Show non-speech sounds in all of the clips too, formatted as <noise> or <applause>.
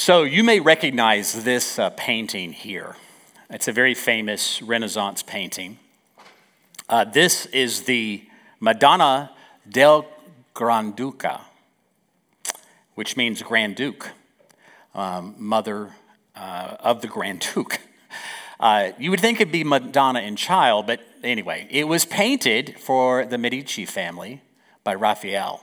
So you may recognize this uh, painting here. It's a very famous Renaissance painting. Uh, this is the Madonna del Granduca, which means Grand Duke, um, mother uh, of the Grand Duke. <laughs> Uh, you would think it'd be Madonna in child, but anyway, it was painted for the Medici family by Raphael.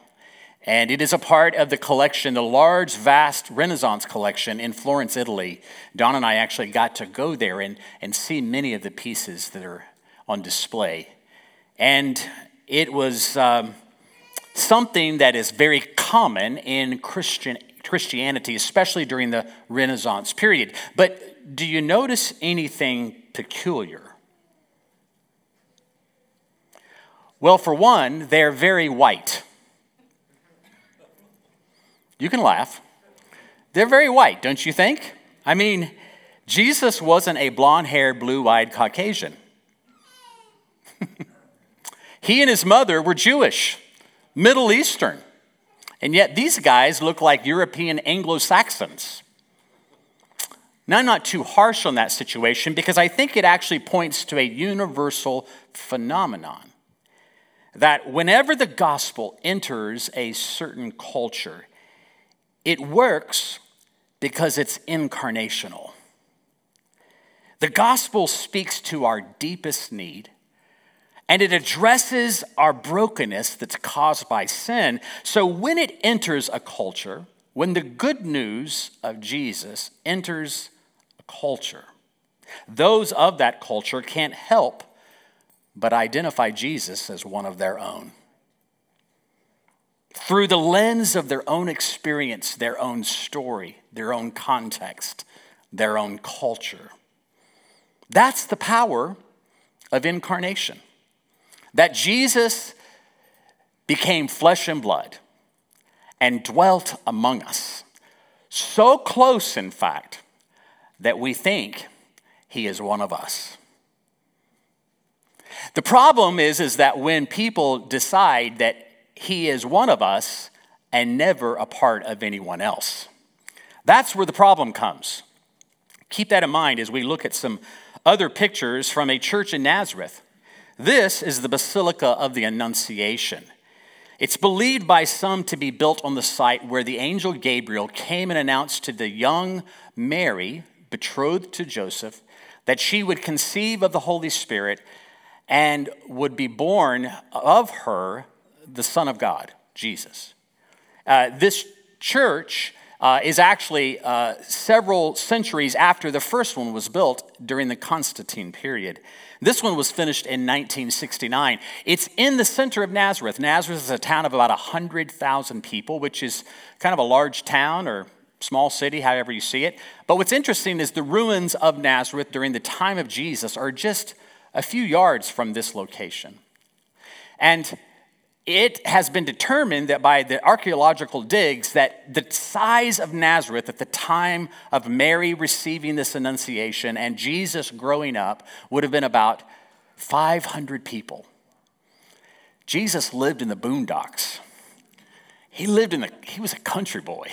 And it is a part of the collection, the large, vast Renaissance collection in Florence, Italy. Don and I actually got to go there and, and see many of the pieces that are on display. And it was um, something that is very common in Christian, Christianity, especially during the Renaissance period. But do you notice anything peculiar? Well, for one, they're very white. You can laugh. They're very white, don't you think? I mean, Jesus wasn't a blonde haired, blue eyed Caucasian. <laughs> he and his mother were Jewish, Middle Eastern. And yet these guys look like European Anglo Saxons. Now, I'm not too harsh on that situation because I think it actually points to a universal phenomenon that whenever the gospel enters a certain culture, it works because it's incarnational. The gospel speaks to our deepest need and it addresses our brokenness that's caused by sin. So when it enters a culture, when the good news of Jesus enters a culture, those of that culture can't help but identify Jesus as one of their own. Through the lens of their own experience, their own story, their own context, their own culture. That's the power of incarnation. That Jesus became flesh and blood and dwelt among us. So close, in fact, that we think he is one of us. The problem is, is that when people decide that he is one of us and never a part of anyone else, that's where the problem comes. Keep that in mind as we look at some other pictures from a church in Nazareth. This is the Basilica of the Annunciation. It's believed by some to be built on the site where the angel Gabriel came and announced to the young Mary, betrothed to Joseph, that she would conceive of the Holy Spirit and would be born of her the Son of God, Jesus. Uh, this church uh, is actually uh, several centuries after the first one was built during the Constantine period. This one was finished in 1969. It's in the center of Nazareth. Nazareth is a town of about 100,000 people, which is kind of a large town or small city, however you see it. But what's interesting is the ruins of Nazareth during the time of Jesus are just a few yards from this location. And it has been determined that by the archaeological digs that the size of Nazareth at the time of Mary receiving this annunciation and Jesus growing up would have been about 500 people. Jesus lived in the boondocks. He lived in the he was a country boy.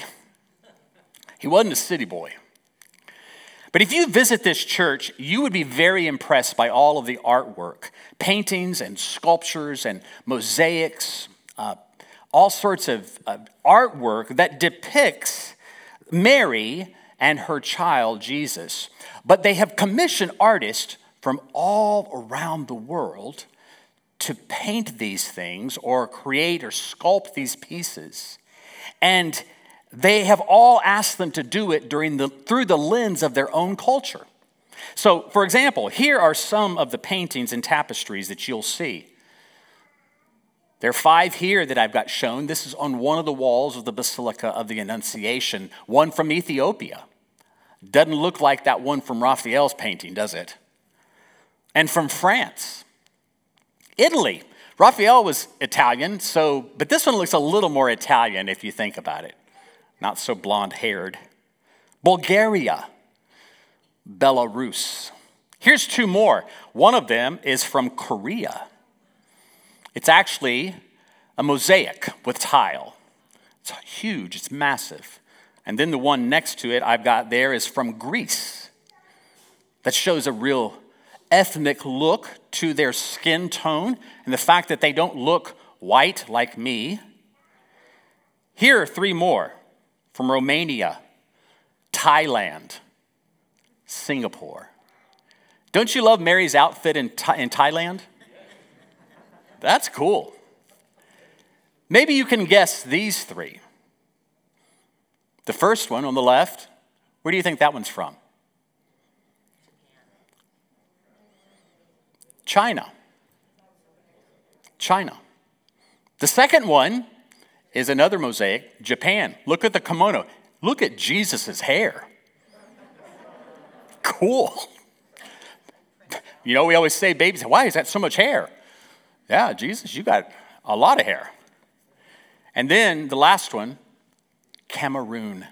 He wasn't a city boy. But if you visit this church, you would be very impressed by all of the artwork paintings and sculptures and mosaics, uh, all sorts of uh, artwork that depicts Mary and her child Jesus. But they have commissioned artists from all around the world to paint these things or create or sculpt these pieces. And they have all asked them to do it during the, through the lens of their own culture. So, for example, here are some of the paintings and tapestries that you'll see. There are five here that I've got shown. This is on one of the walls of the Basilica of the Annunciation, one from Ethiopia. Doesn't look like that one from Raphael's painting, does it? And from France. Italy. Raphael was Italian, so but this one looks a little more Italian if you think about it not so blonde haired. Bulgaria, Belarus. Here's two more. One of them is from Korea. It's actually a mosaic with tile. It's huge, it's massive. And then the one next to it I've got there is from Greece. That shows a real ethnic look to their skin tone and the fact that they don't look white like me. Here are three more from Romania, Thailand, Singapore. Don't you love Mary's outfit in, in Thailand? That's cool. Maybe you can guess these three. The first one on the left, where do you think that one's from? China. China. The second one is another mosaic, Japan. Look at the kimono. Look at Jesus' hair. Cool. You know, we always say, babies, why is that so much hair? Yeah, Jesus, you got a lot of hair. And then the last one, Cameroon.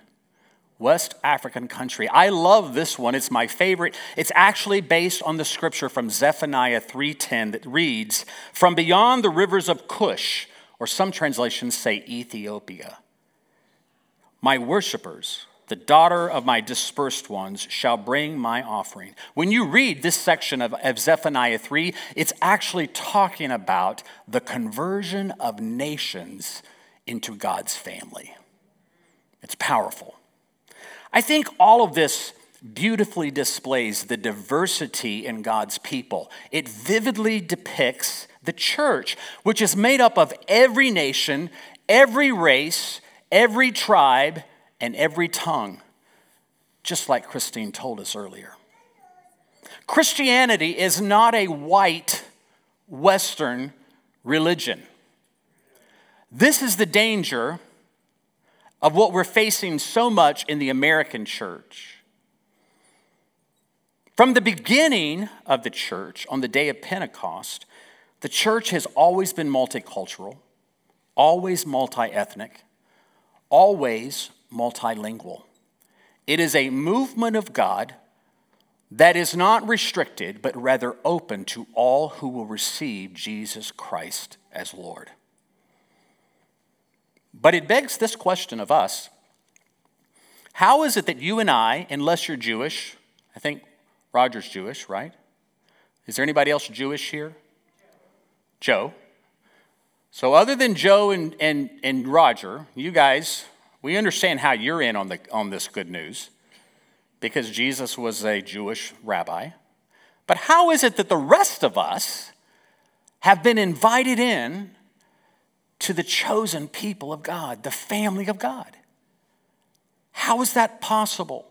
West African country. I love this one. It's my favorite. It's actually based on the scripture from Zephaniah 3:10 that reads, "From beyond the rivers of Cush, or some translations say Ethiopia, my worshipers, the daughter of my dispersed ones, shall bring my offering." When you read this section of, of Zephaniah 3, it's actually talking about the conversion of nations into God's family. It's powerful. I think all of this beautifully displays the diversity in God's people. It vividly depicts the church, which is made up of every nation, every race, every tribe, and every tongue, just like Christine told us earlier. Christianity is not a white Western religion. This is the danger of what we're facing so much in the American church. From the beginning of the church, on the day of Pentecost, the church has always been multicultural, always multi ethnic, always multilingual. It is a movement of God that is not restricted, but rather open to all who will receive Jesus Christ as Lord. But it begs this question of us How is it that you and I, unless you're Jewish, I think Roger's Jewish, right? Is there anybody else Jewish here? Joe. So, other than Joe and, and, and Roger, you guys, we understand how you're in on, the, on this good news because Jesus was a Jewish rabbi. But how is it that the rest of us have been invited in to the chosen people of God, the family of God. How is that possible?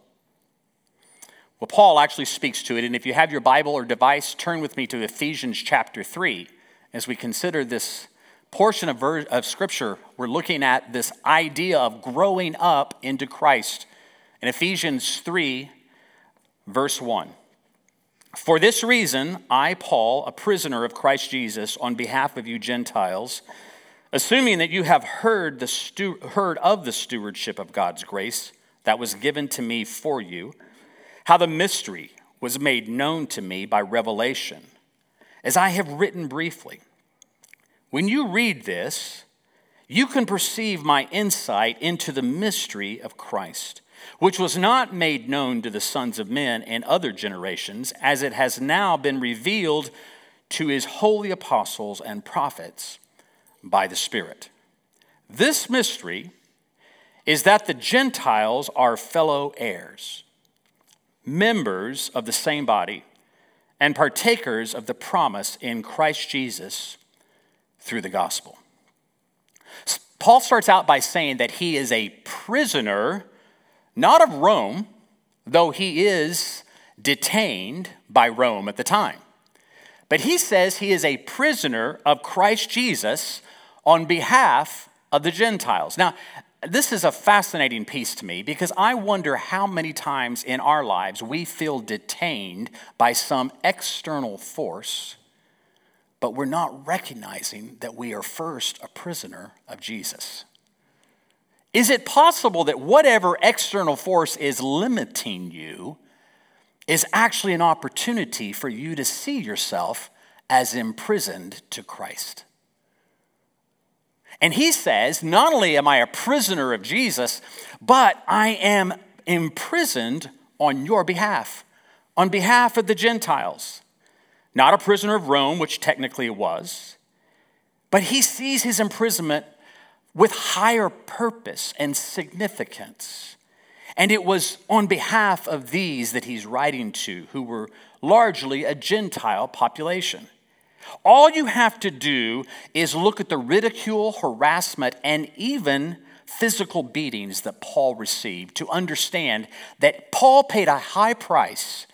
Well, Paul actually speaks to it, and if you have your Bible or device, turn with me to Ephesians chapter 3 as we consider this portion of, ver- of Scripture. We're looking at this idea of growing up into Christ. In Ephesians 3, verse 1. For this reason, I, Paul, a prisoner of Christ Jesus, on behalf of you Gentiles, assuming that you have heard, the stu- heard of the stewardship of God's grace that was given to me for you, how the mystery was made known to me by revelation, as I have written briefly. When you read this, you can perceive my insight into the mystery of Christ, which was not made known to the sons of men in other generations, as it has now been revealed to his holy apostles and prophets by the Spirit. This mystery is that the Gentiles are fellow heirs, members of the same body, and partakers of the promise in Christ Jesus through the gospel. Paul starts out by saying that he is a prisoner, not of Rome, though he is detained by Rome at the time. But he says he is a prisoner of Christ Jesus on behalf of the Gentiles. Now, this is a fascinating piece to me because I wonder how many times in our lives we feel detained by some external force, but we're not recognizing that we are first a prisoner of Jesus. Is it possible that whatever external force is limiting you is actually an opportunity for you to see yourself as imprisoned to Christ? And he says, Not only am I a prisoner of Jesus, but I am imprisoned on your behalf, on behalf of the Gentiles. Not a prisoner of Rome, which technically it was, but he sees his imprisonment with higher purpose and significance. And it was on behalf of these that he's writing to, who were largely a Gentile population. All you have to do is look at the ridicule, harassment, and even physical beatings that Paul received to understand that Paul paid a high price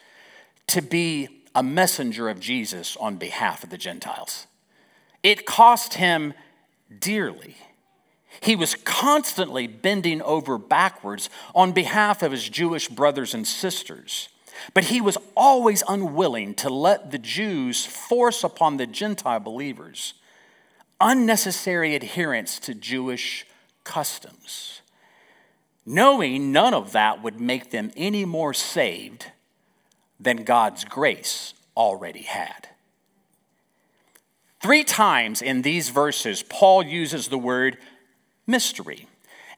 to be a messenger of Jesus on behalf of the Gentiles. It cost him dearly. He was constantly bending over backwards on behalf of his Jewish brothers and sisters. But he was always unwilling to let the Jews force upon the Gentile believers unnecessary adherence to Jewish customs, knowing none of that would make them any more saved than God's grace already had. Three times in these verses, Paul uses the word mystery.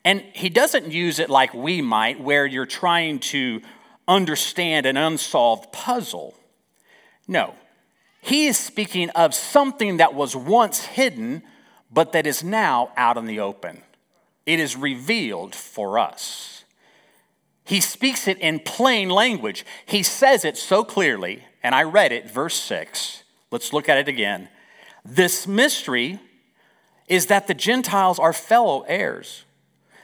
And he doesn't use it like we might, where you're trying to understand an unsolved puzzle. No, he is speaking of something that was once hidden, but that is now out in the open. It is revealed for us. He speaks it in plain language. He says it so clearly, and I read it, verse 6. Let's look at it again. This mystery is that the Gentiles are fellow heirs,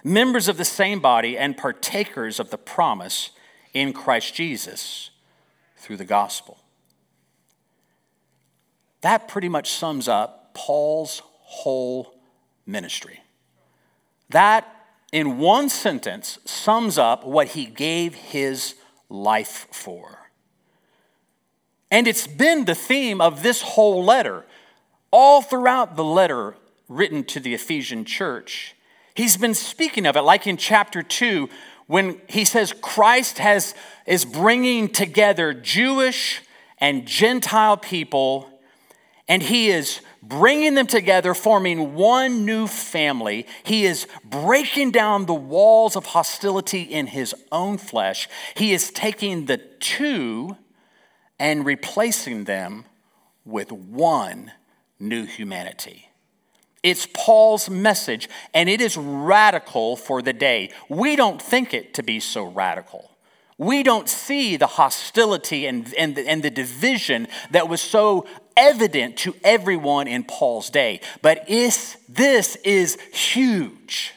members of the same body, and partakers of the promise in Christ Jesus through the gospel. That pretty much sums up Paul's whole ministry. That, in one sentence, sums up what he gave his life for. And it's been the theme of this whole letter. All throughout the letter written to the Ephesian church, he's been speaking of it, like in chapter 2, when he says Christ has, is bringing together Jewish and Gentile people, and he is bringing them together, forming one new family. He is breaking down the walls of hostility in his own flesh. He is taking the two and replacing them with one new humanity. It's Paul's message, and it is radical for the day. We don't think it to be so radical. We don't see the hostility and, and, and the division that was so evident to everyone in Paul's day. But is, this is huge.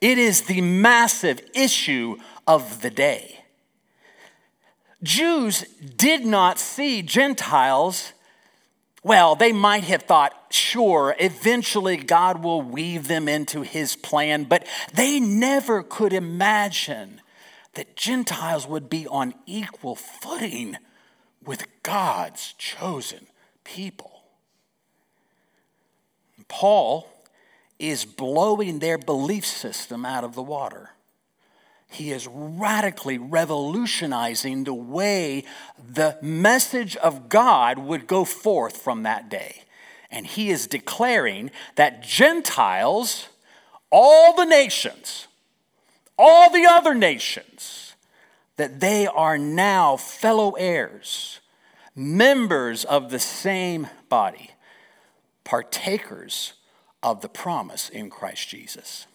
It is the massive issue of the day. Jews did not see Gentiles well, they might have thought, sure, eventually God will weave them into his plan, but they never could imagine that Gentiles would be on equal footing with God's chosen people. Paul is blowing their belief system out of the water. He is radically revolutionizing the way the message of God would go forth from that day. And he is declaring that Gentiles, all the nations, all the other nations, that they are now fellow heirs, members of the same body, partakers of the promise in Christ Jesus.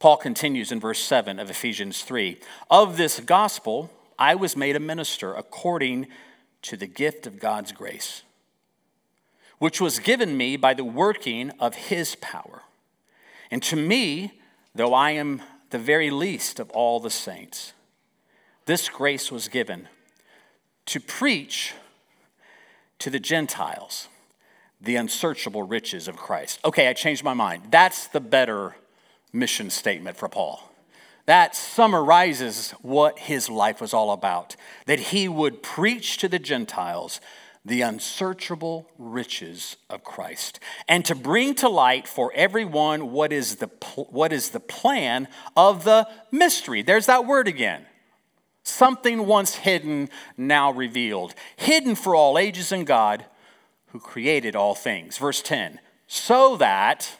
Paul continues in verse 7 of Ephesians 3 Of this gospel I was made a minister according to the gift of God's grace, which was given me by the working of his power. And to me, though I am the very least of all the saints, this grace was given to preach to the Gentiles the unsearchable riches of Christ. Okay, I changed my mind. That's the better mission statement for Paul. That summarizes what his life was all about that he would preach to the Gentiles the unsearchable riches of Christ and to bring to light for everyone what is the, what is the plan of the mystery. There's that word again. Something once hidden, now revealed. Hidden for all ages in God who created all things. Verse 10 so that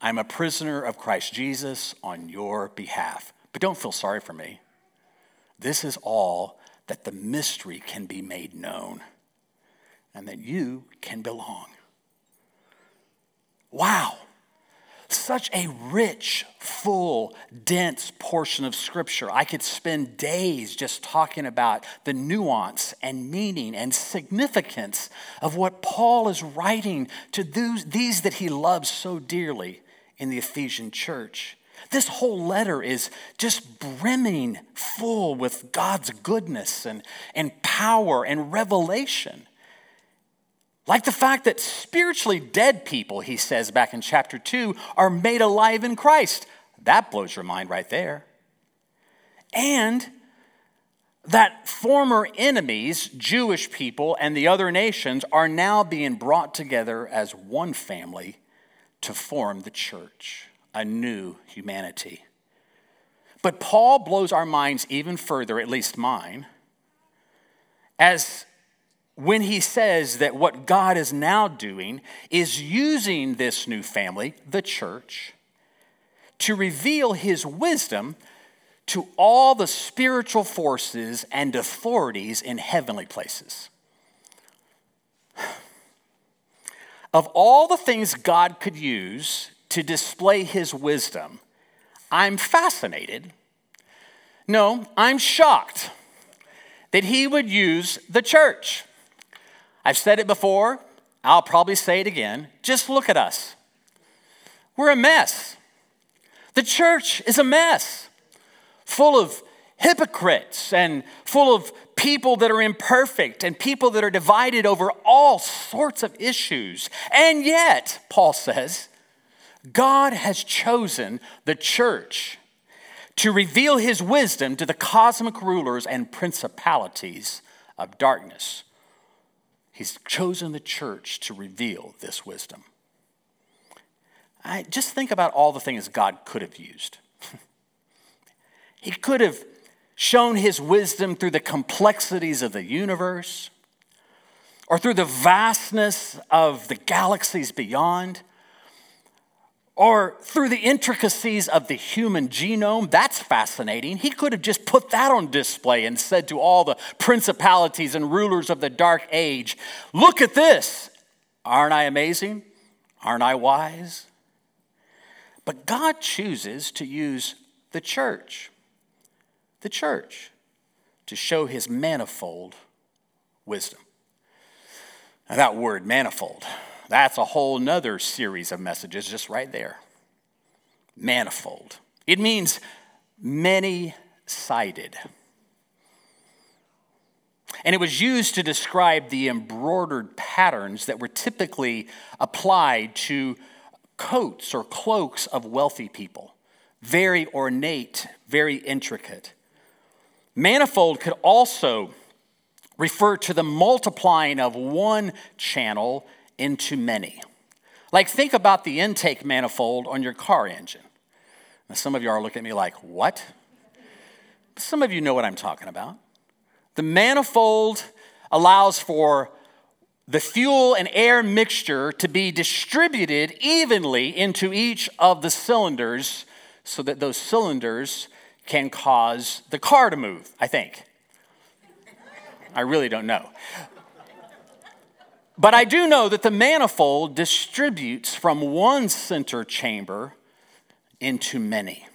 I'm a prisoner of Christ Jesus on your behalf. But don't feel sorry for me. This is all that the mystery can be made known and that you can belong. Wow. Such a rich, full, dense portion of Scripture. I could spend days just talking about the nuance and meaning and significance of what Paul is writing to these that he loves so dearly in the Ephesian church. This whole letter is just brimming full with God's goodness and, and power and revelation. Like the fact that spiritually dead people, he says back in chapter 2, are made alive in Christ. That blows your mind right there. And that former enemies, Jewish people and the other nations, are now being brought together as one family to form the church, a new humanity. But Paul blows our minds even further, at least mine, as when he says that what God is now doing is using this new family, the church, to reveal his wisdom to all the spiritual forces and authorities in heavenly places. Of all the things God could use to display his wisdom, I'm fascinated. No, I'm shocked that he would use the church. I've said it before, I'll probably say it again. Just look at us. We're a mess. The church is a mess, full of hypocrites and full of people that are imperfect and people that are divided over all sorts of issues. And yet, Paul says, God has chosen the church to reveal his wisdom to the cosmic rulers and principalities of darkness. He's chosen the church to reveal this wisdom. I, just think about all the things God could have used. <laughs> he could have shown his wisdom through the complexities of the universe or through the vastness of the galaxies beyond or through the intricacies of the human genome. That's fascinating. He could have just put that on display and said to all the principalities and rulers of the dark age, Look at this. Aren't I amazing? Aren't I wise? But God chooses to use the church the church to show his manifold wisdom. Now, that word manifold, that's a whole nother series of messages just right there. Manifold. It means many sided. And it was used to describe the embroidered patterns that were typically applied to coats or cloaks of wealthy people. Very ornate, very intricate. Manifold could also refer to the multiplying of one channel into many. Like, think about the intake manifold on your car engine. Now, some of you are looking at me like, what? Some of you know what I'm talking about. The manifold allows for the fuel and air mixture to be distributed evenly into each of the cylinders so that those cylinders can cause the car to move, I think. I really don't know. But I do know that the manifold distributes from one center chamber into many.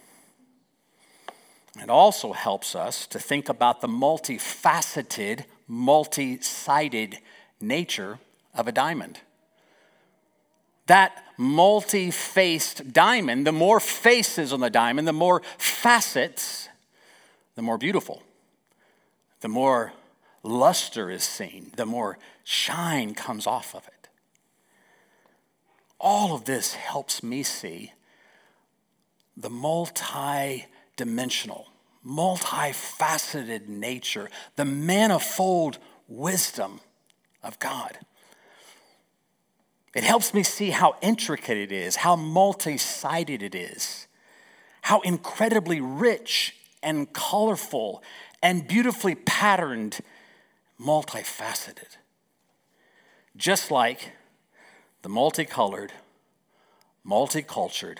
It also helps us to think about the multifaceted, multi sided nature of a diamond. That multi faced diamond, the more faces on the diamond, the more facets, the more beautiful. The more luster is seen, the more shine comes off of it. All of this helps me see the multi dimensional, multifaceted nature, the manifold wisdom of God. It helps me see how intricate it is, how multi sided it is, how incredibly rich and colorful and beautifully patterned, multifaceted. Just like the multicolored, multicultured,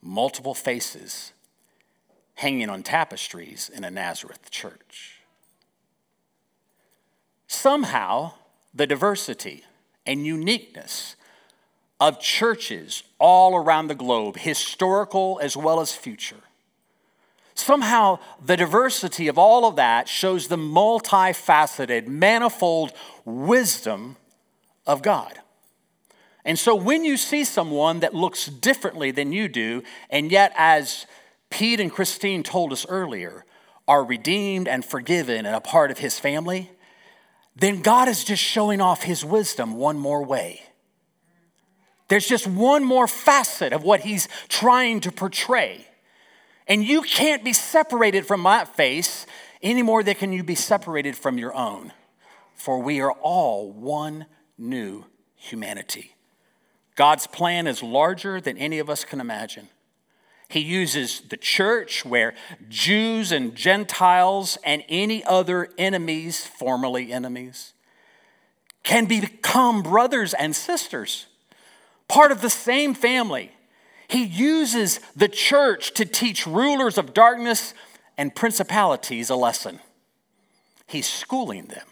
multiple faces hanging on tapestries in a Nazareth church. Somehow, the diversity and uniqueness of churches all around the globe, historical as well as future, somehow the diversity of all of that shows the multifaceted, manifold wisdom of God. And so when you see someone that looks differently than you do, and yet, as Pete and Christine told us earlier, are redeemed and forgiven and a part of his family, then God is just showing off his wisdom one more way. There's just one more facet of what he's trying to portray. And you can't be separated from that face any more than can you be separated from your own. For we are all one new humanity. God's plan is larger than any of us can imagine. He uses the church where Jews and Gentiles and any other enemies, formerly enemies, can become brothers and sisters, part of the same family. He uses the church to teach rulers of darkness and principalities a lesson. He's schooling them.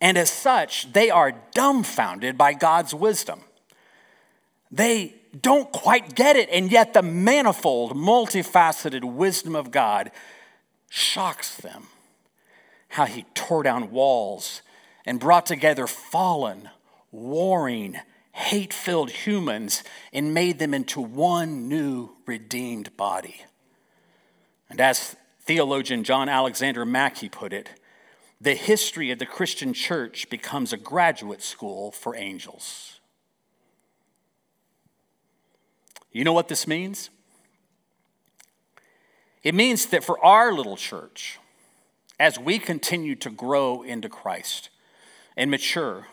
And as such, they are dumbfounded by God's wisdom. They don't quite get it, and yet the manifold, multifaceted wisdom of God shocks them. How he tore down walls and brought together fallen, warring, hate filled humans and made them into one new redeemed body. And as theologian John Alexander Mackay put it, the history of the Christian church becomes a graduate school for angels. You know what this means? It means that for our little church, as we continue to grow into Christ and mature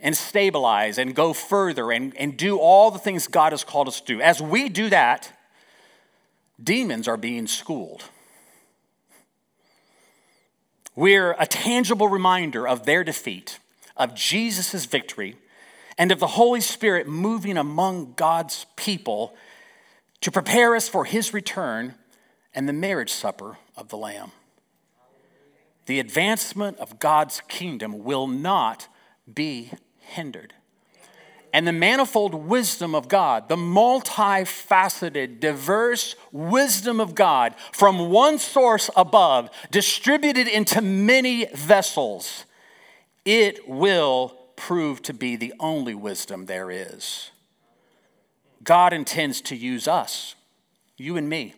and stabilize and go further and, and do all the things God has called us to do, as we do that, demons are being schooled. We're a tangible reminder of their defeat, of Jesus' victory, and of the Holy Spirit moving among God's people to prepare us for his return and the marriage supper of the Lamb. The advancement of God's kingdom will not be hindered and the manifold wisdom of God, the multifaceted, diverse wisdom of God from one source above, distributed into many vessels, it will prove to be the only wisdom there is. God intends to use us, you and me,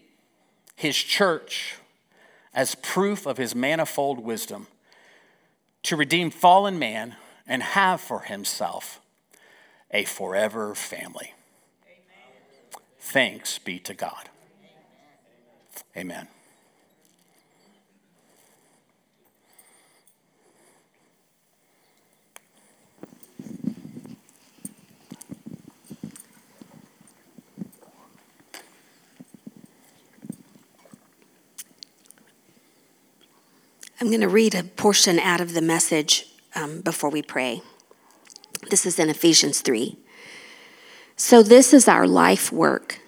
His church, as proof of His manifold wisdom to redeem fallen man and have for Himself a forever family. Amen. Thanks be to God. Amen. I'm going to read a portion out of the message um, before we pray. This is in Ephesians 3. So, this is our life work,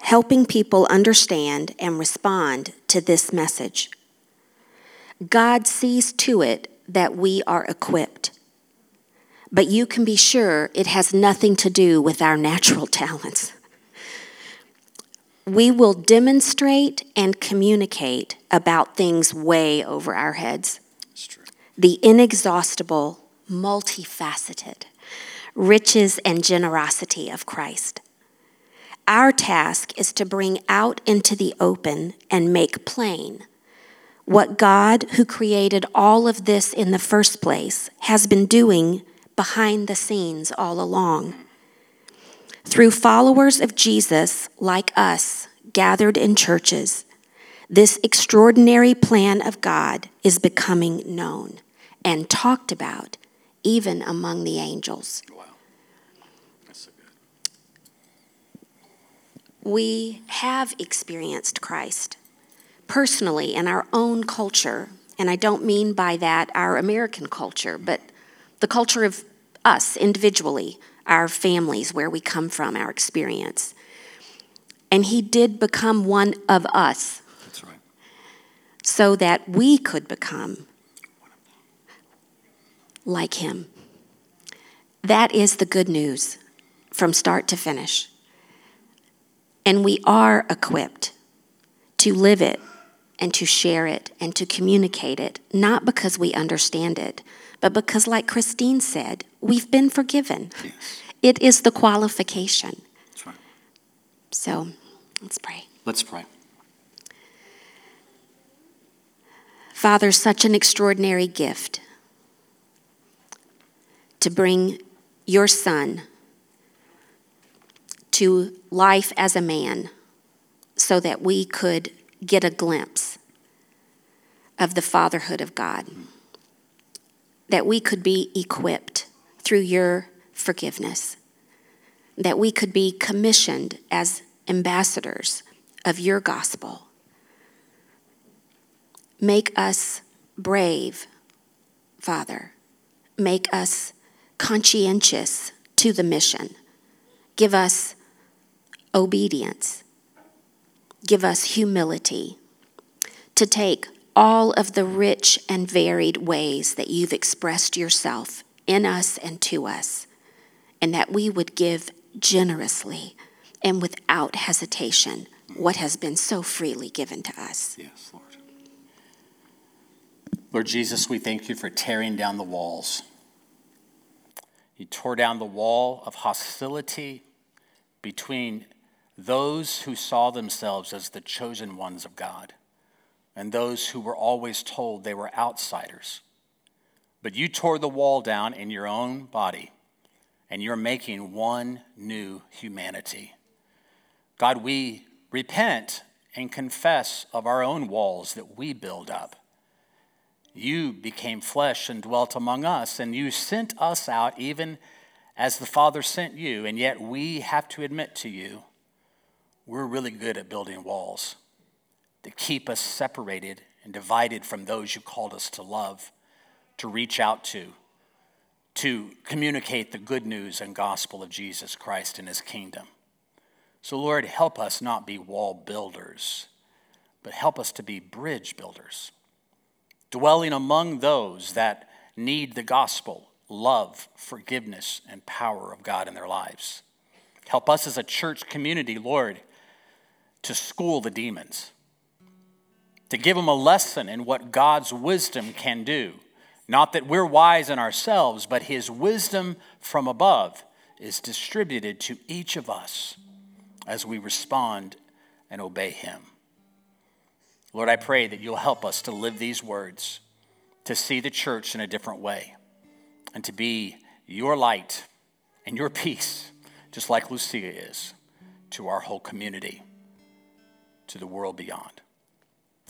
helping people understand and respond to this message. God sees to it that we are equipped. But you can be sure it has nothing to do with our natural talents. We will demonstrate and communicate about things way over our heads. The inexhaustible multifaceted riches and generosity of Christ. Our task is to bring out into the open and make plain what God, who created all of this in the first place, has been doing behind the scenes all along. Through followers of Jesus like us, gathered in churches, this extraordinary plan of God is becoming known and talked about even among the angels. Wow. That's so good. We have experienced Christ personally in our own culture, and I don't mean by that our American culture, but the culture of us individually, our families, where we come from, our experience. And he did become one of us. That's right. So that we could become like him. That is the good news from start to finish. And we are equipped to live it and to share it and to communicate it, not because we understand it, but because, like Christine said, we've been forgiven. Yes. It is the qualification. That's right. So let's pray. Let's pray. Father, such an extraordinary gift to bring your son to life as a man so that we could get a glimpse of the fatherhood of God, mm. That we could be equipped through your forgiveness, that we could be commissioned as ambassadors of your gospel. Make us brave, Father. Make us conscientious to the mission. Give us obedience. Give us humility to take all of the rich and varied ways that you've expressed yourself in us and to us, and that we would give generously and without hesitation what has been so freely given to us. Yes, Lord. Lord Jesus, we thank you for tearing down the walls. You tore down the wall of hostility between those who saw themselves as the chosen ones of God and those who were always told they were outsiders. But you tore the wall down in your own body, and you're making one new humanity. God, we repent and confess of our own walls that we build up. You became flesh and dwelt among us, and you sent us out even as the Father sent you, and yet we have to admit to you, we're really good at building walls that keep us separated and divided from those you called us to love, to reach out to, to communicate the good news and gospel of Jesus Christ and his kingdom. So, Lord, help us not be wall builders, but help us to be bridge builders, dwelling among those that need the gospel, love, forgiveness, and power of God in their lives. Help us as a church community, Lord, to school the demons, to give them a lesson in what God's wisdom can do. Not that we're wise in ourselves, but His wisdom from above is distributed to each of us as we respond and obey Him. Lord, I pray that you'll help us to live these words, to see the church in a different way, and to be your light and your <laughs> peace, just like Lucia is, to our whole community, to the world beyond.